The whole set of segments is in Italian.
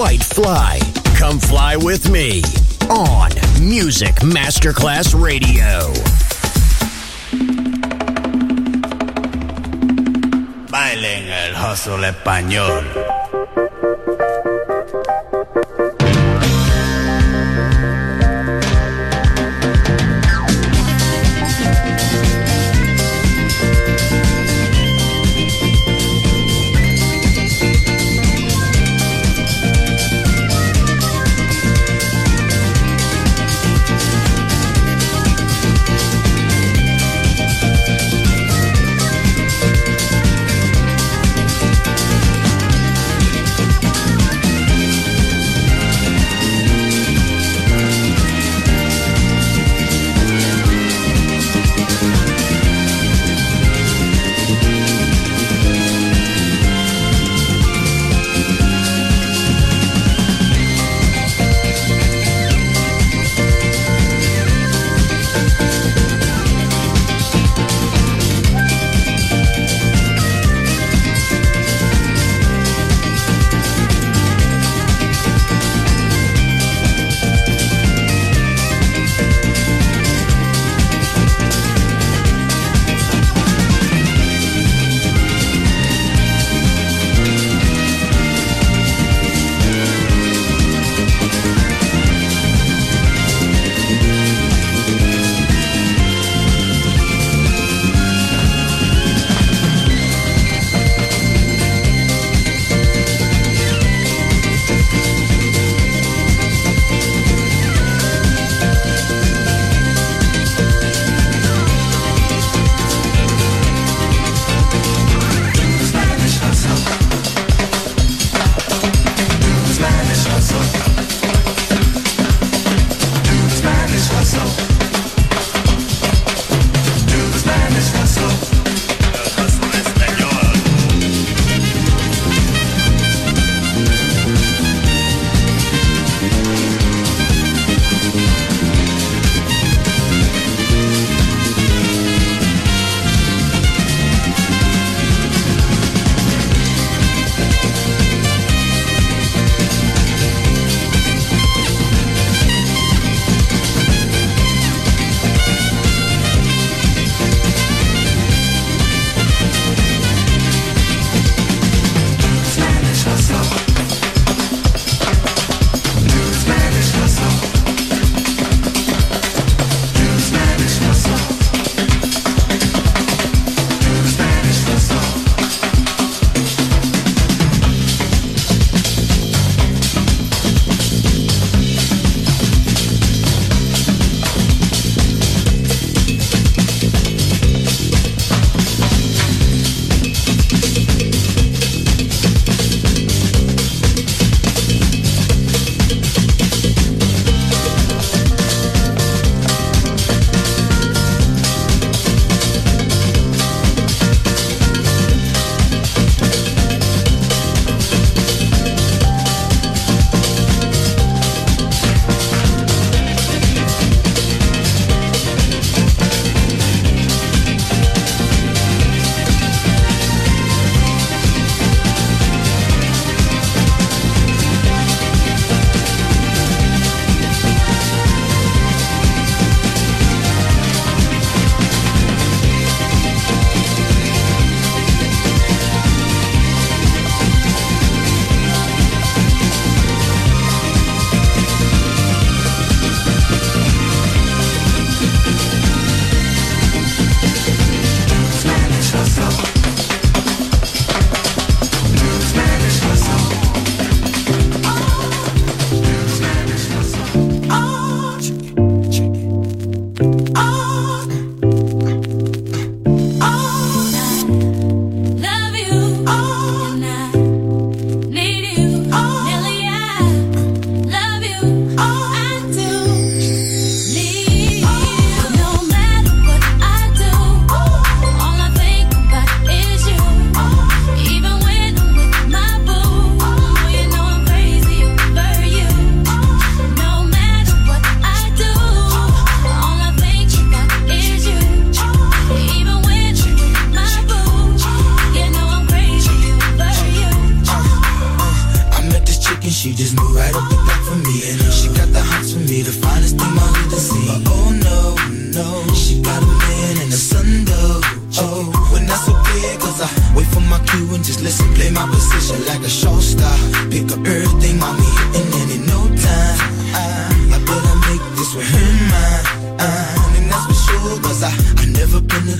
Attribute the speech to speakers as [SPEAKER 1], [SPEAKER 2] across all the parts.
[SPEAKER 1] White Fly. Come fly with me on Music Masterclass Radio.
[SPEAKER 2] Bailen el hustle español.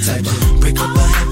[SPEAKER 3] type of break a
[SPEAKER 4] habit.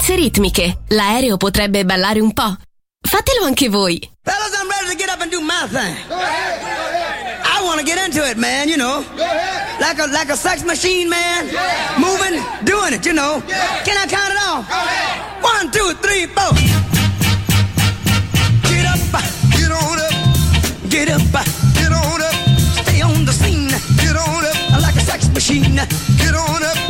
[SPEAKER 4] danze ritmiche. L'aereo potrebbe ballare un po'. Fatelo anche voi.
[SPEAKER 5] Fellas, I'm ready to get up and do my thing. I want get into it, man, you know. Like a like a sex machine, man. Yeah. Moving, doing it, you know. Can I count it off? One, two, three, four. Get up, get on up, get up, get on up. Stay on the scene, get on up like a sex machine. Get on up.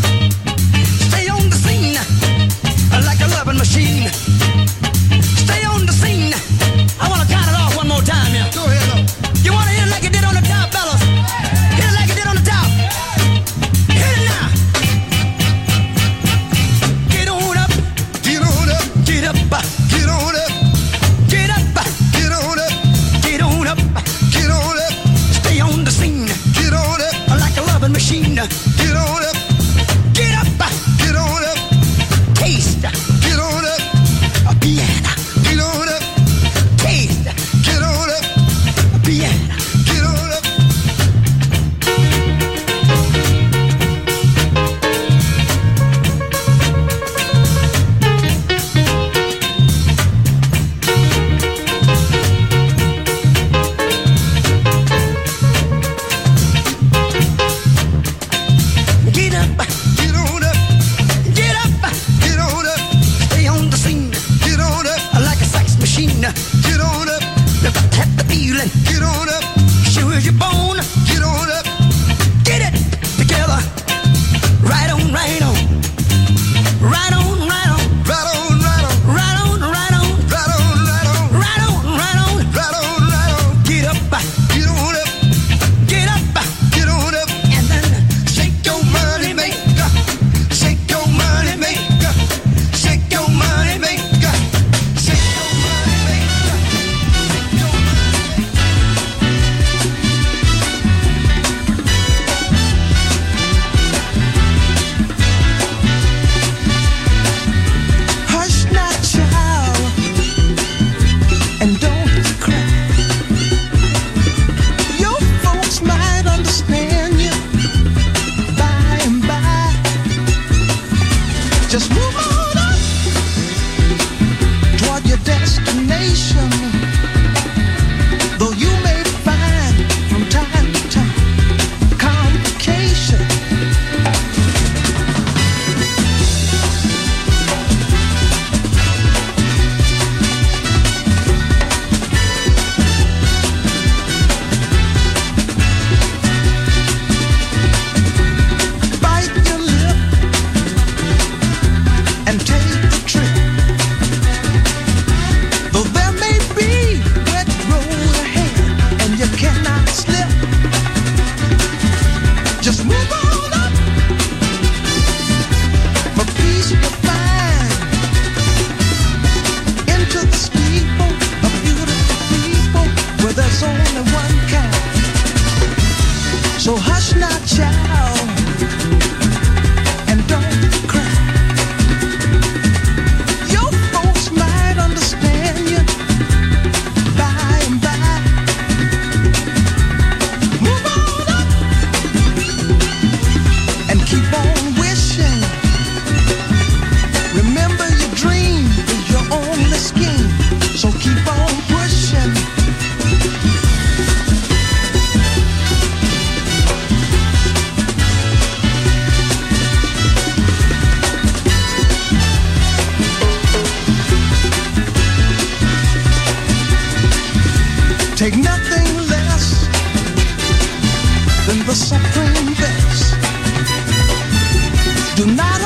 [SPEAKER 5] take nothing less than the
[SPEAKER 6] supreme best.
[SPEAKER 7] Do not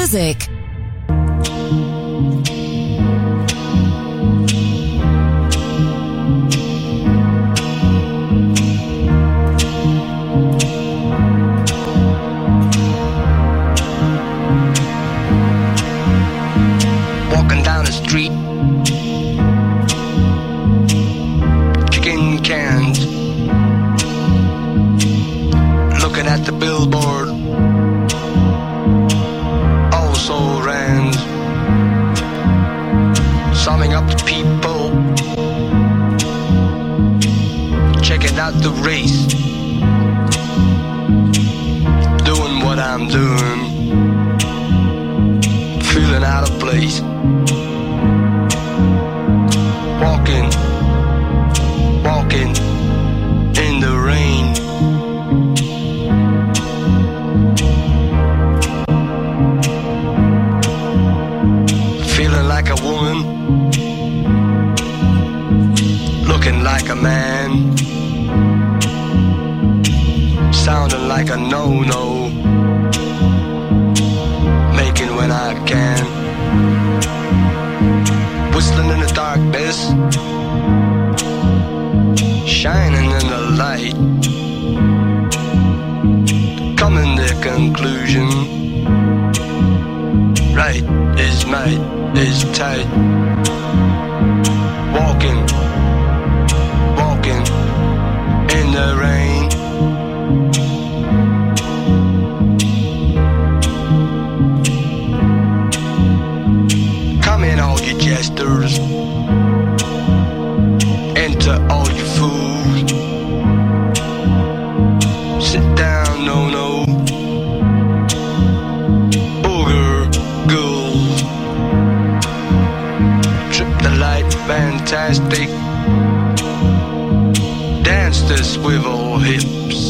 [SPEAKER 7] music.
[SPEAKER 8] Fantastic. Dance the swivel hips.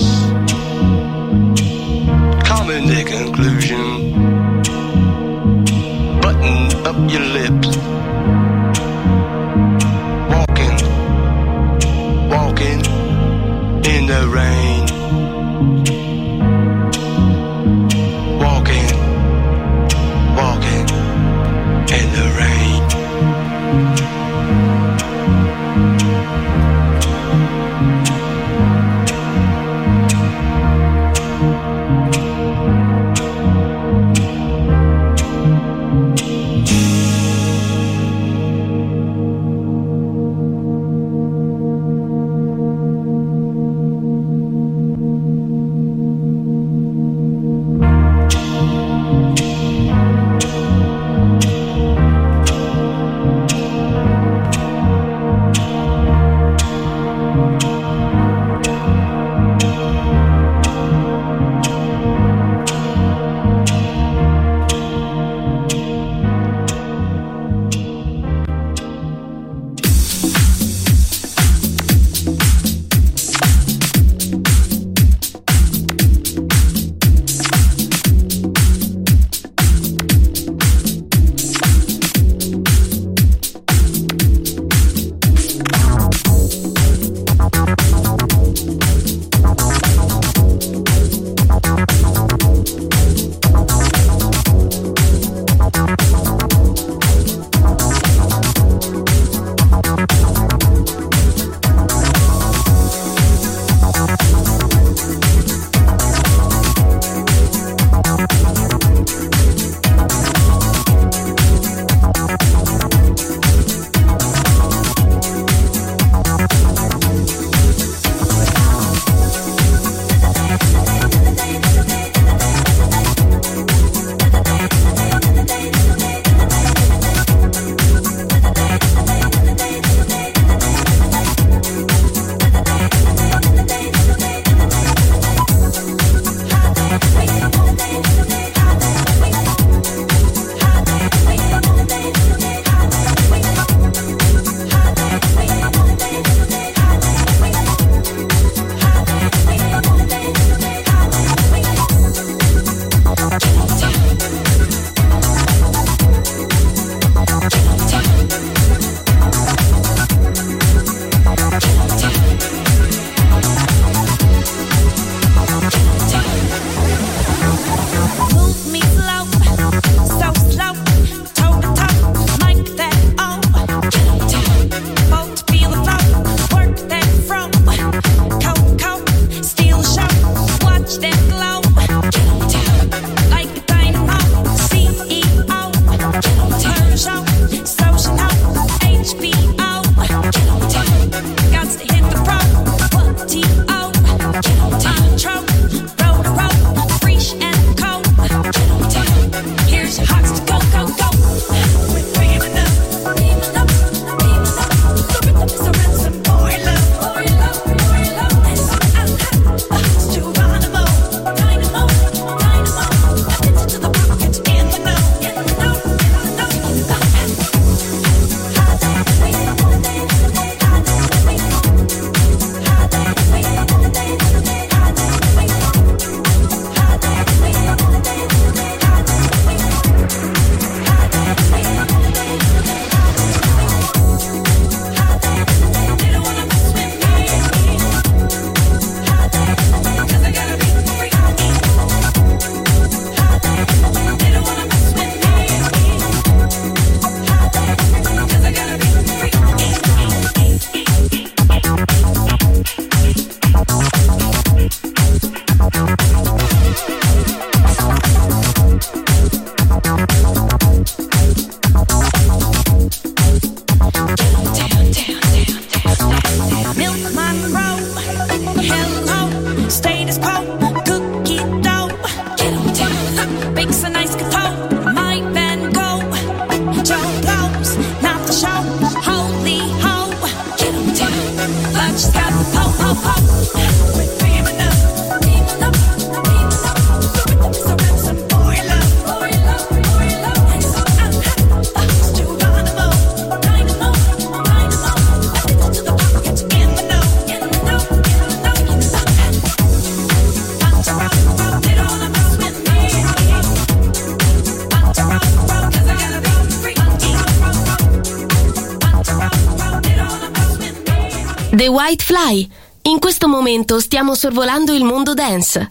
[SPEAKER 4] Fly. In questo momento stiamo sorvolando il mondo dance.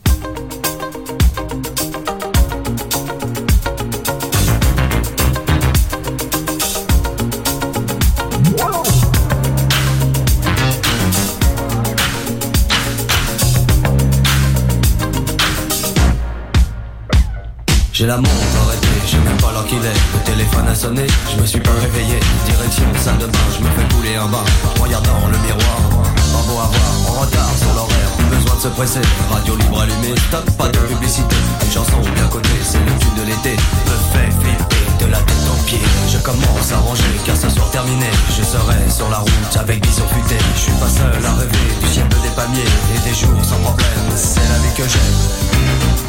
[SPEAKER 9] J'ai la montre arrêtée, je sais même pas l'heure qu'il est Le téléphone a sonné, je me suis pas réveillé Direction salle de bain, je me fais couler un bain Je regarde dans le miroir, pas beau à En retard sur l'horaire, besoin de se presser. Radio libre allumée, stop, pas de publicité. Une chanson bien connue, c'est le de l'été. Me fait flipper de la tête aux pieds. Je commence à ranger car ce soir terminé. Je serai sur la route avec bison futé Je suis pas seul à rêver du ciel des palmiers Et des jours sans problème, c'est la vie que j'aime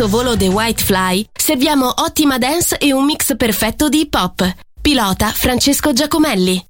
[SPEAKER 10] questo volo The Whitefly serviamo ottima dance e un mix perfetto di hip hop. Pilota Francesco Giacomelli.